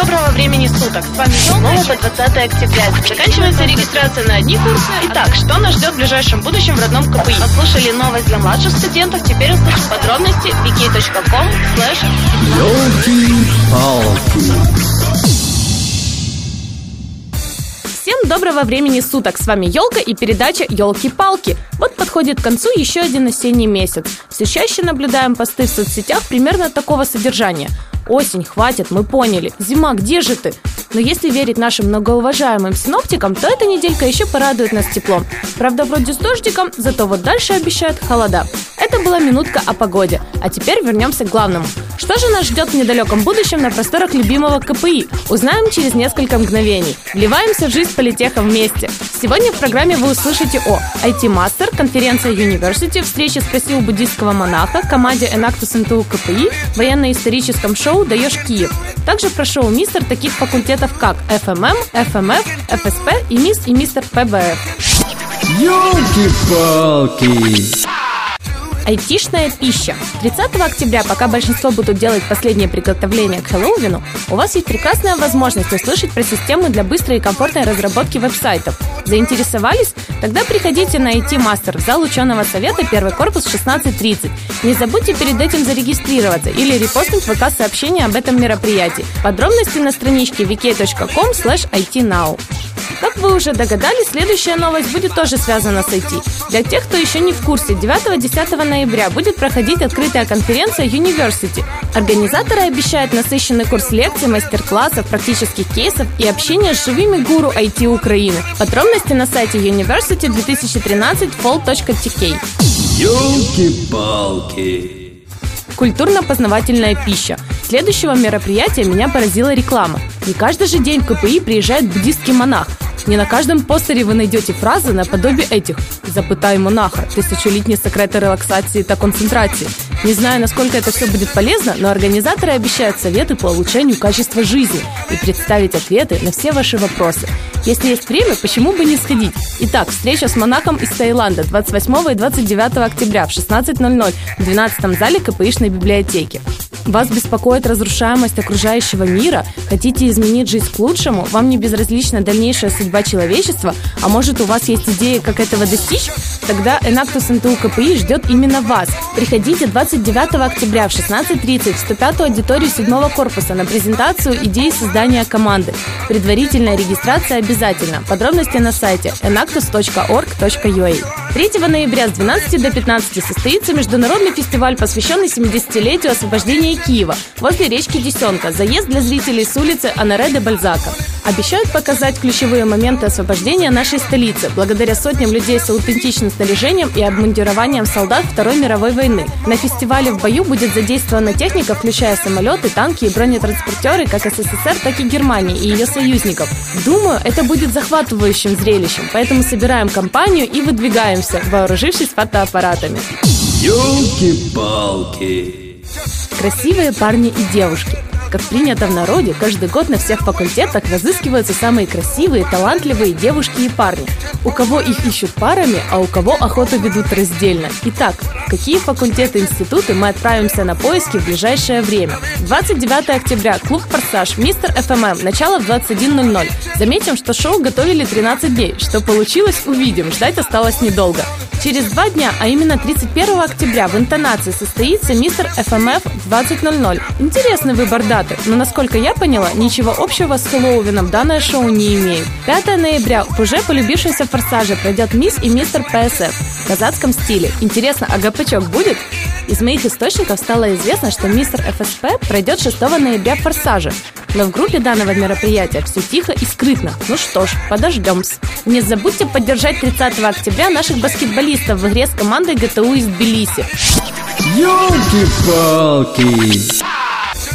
доброго времени суток. С вами снова по 20 октября. Заканчивается регистрация на одни курсы. Итак, что нас ждет в ближайшем будущем в родном КПИ? Послушали новость для младших студентов. Теперь услышим подробности wiki.com slash Всем доброго времени суток! С вами Елка и передача Елки-палки. Вот подходит к концу еще один осенний месяц. Все чаще наблюдаем посты в соцсетях примерно такого содержания – Осень, хватит, мы поняли. Зима, где же ты? Но если верить нашим многоуважаемым синоптикам, то эта неделька еще порадует нас теплом. Правда, вроде с дождиком, зато вот дальше обещают холода. Это была минутка о погоде. А теперь вернемся к главному. Что же нас ждет в недалеком будущем на просторах любимого КПИ? Узнаем через несколько мгновений. Вливаемся в жизнь политеха вместе. Сегодня в программе вы услышите о IT-мастер, конференция University, встрече спросил буддийского монаха, команде Enactus НТУ КПИ, военно-историческом шоу «Даешь Киев». Также про шоу «Мистер» таких факультетов, как ФММ, ФМФ, ФСП и МИС и Мистер ПБФ. Ёлки-палки! Айтишная пища. 30 октября, пока большинство будут делать последние приготовления к Хэллоуину, у вас есть прекрасная возможность услышать про системы для быстрой и комфортной разработки веб-сайтов. Заинтересовались? Тогда приходите на IT Master в зал ученого совета, первый корпус 16.30. Не забудьте перед этим зарегистрироваться или репостнуть ВК сообщение об этом мероприятии. Подробности на страничке vk.com itnow. Как вы уже догадались, следующая новость будет тоже связана с IT. Для тех, кто еще не в курсе, 9-10 ноября будет проходить открытая конференция University. Организаторы обещают насыщенный курс лекций, мастер-классов, практических кейсов и общения с живыми гуру IT Украины. Подробности на сайте University 2013 fall.tk. Ёлки-палки! Культурно-познавательная пища. Следующего мероприятия меня поразила реклама. Не каждый же день в КПИ приезжает буддийский монах. Не на каждом постере вы найдете фразы наподобие этих «Запытай монаха. Тысячелетние секреты релаксации и концентрации». Не знаю, насколько это все будет полезно, но организаторы обещают советы по улучшению качества жизни и представить ответы на все ваши вопросы. Если есть время, почему бы не сходить? Итак, встреча с монахом из Таиланда 28 и 29 октября в 16.00 в 12 зале КПИшной библиотеки. Вас беспокоит разрушаемость окружающего мира? Хотите изменить жизнь к лучшему? Вам не безразлична дальнейшая судьба человечества? А может у вас есть идея, как этого достичь? Тогда Enactus НТУ КПИ ждет именно вас. Приходите 29 октября в 16.30 в 105 аудиторию 7 корпуса на презентацию идеи создания команды. Предварительная регистрация обязательна. Подробности на сайте enactus.org.ua. 3 ноября с 12 до 15 состоится международный фестиваль, посвященный 70-летию освобождения Киева возле речки Десенка. Заезд для зрителей с улицы Анаре Бальзака. Обещают показать ключевые моменты освобождения нашей столицы, благодаря сотням людей с аутентичным снаряжением и обмундированием солдат Второй мировой войны. На фестивале в бою будет задействована техника, включая самолеты, танки и бронетранспортеры как СССР, так и Германии и ее союзников. Думаю, это будет захватывающим зрелищем, поэтому собираем компанию и выдвигаемся, вооружившись фотоаппаратами. Ёлки-палки! Красивые парни и девушки – как принято в народе, каждый год на всех факультетах разыскиваются самые красивые, талантливые девушки и парни. У кого их ищут парами, а у кого охоту ведут раздельно. Итак, какие факультеты институты мы отправимся на поиски в ближайшее время? 29 октября. Клуб «Форсаж», мистер ФММ. Начало в 21.00. Заметим, что шоу готовили 13 дней. Что получилось, увидим. Ждать осталось недолго. Через два дня, а именно 31 октября, в интонации состоится мистер ФМФ в 20.00. Интересный выбор даты, но, насколько я поняла, ничего общего с Хэллоуином данное шоу не имеет. 5 ноября в уже полюбившемся форсаже пройдет мисс и мистер ПСФ в казацком стиле. Интересно, а гопачок будет? Из моих источников стало известно, что мистер ФСП пройдет 6 ноября в «Форсаже». Но в группе данного мероприятия все тихо и скрытно. Ну что ж, подождем. Не забудьте поддержать 30 октября наших баскетболистов в игре с командой ГТУ из Тбилиси. Ёлки-палки!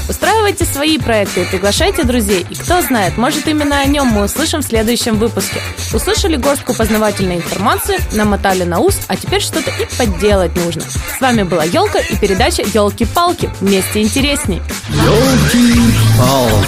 Устраивайте свои проекты и приглашайте друзей. И кто знает, может именно о нем мы услышим в следующем выпуске. Услышали горстку познавательной информации, намотали на ус, а теперь что-то и подделать нужно. С вами была Елка и передача Елки-палки. Вместе интересней. Ёлки-палки!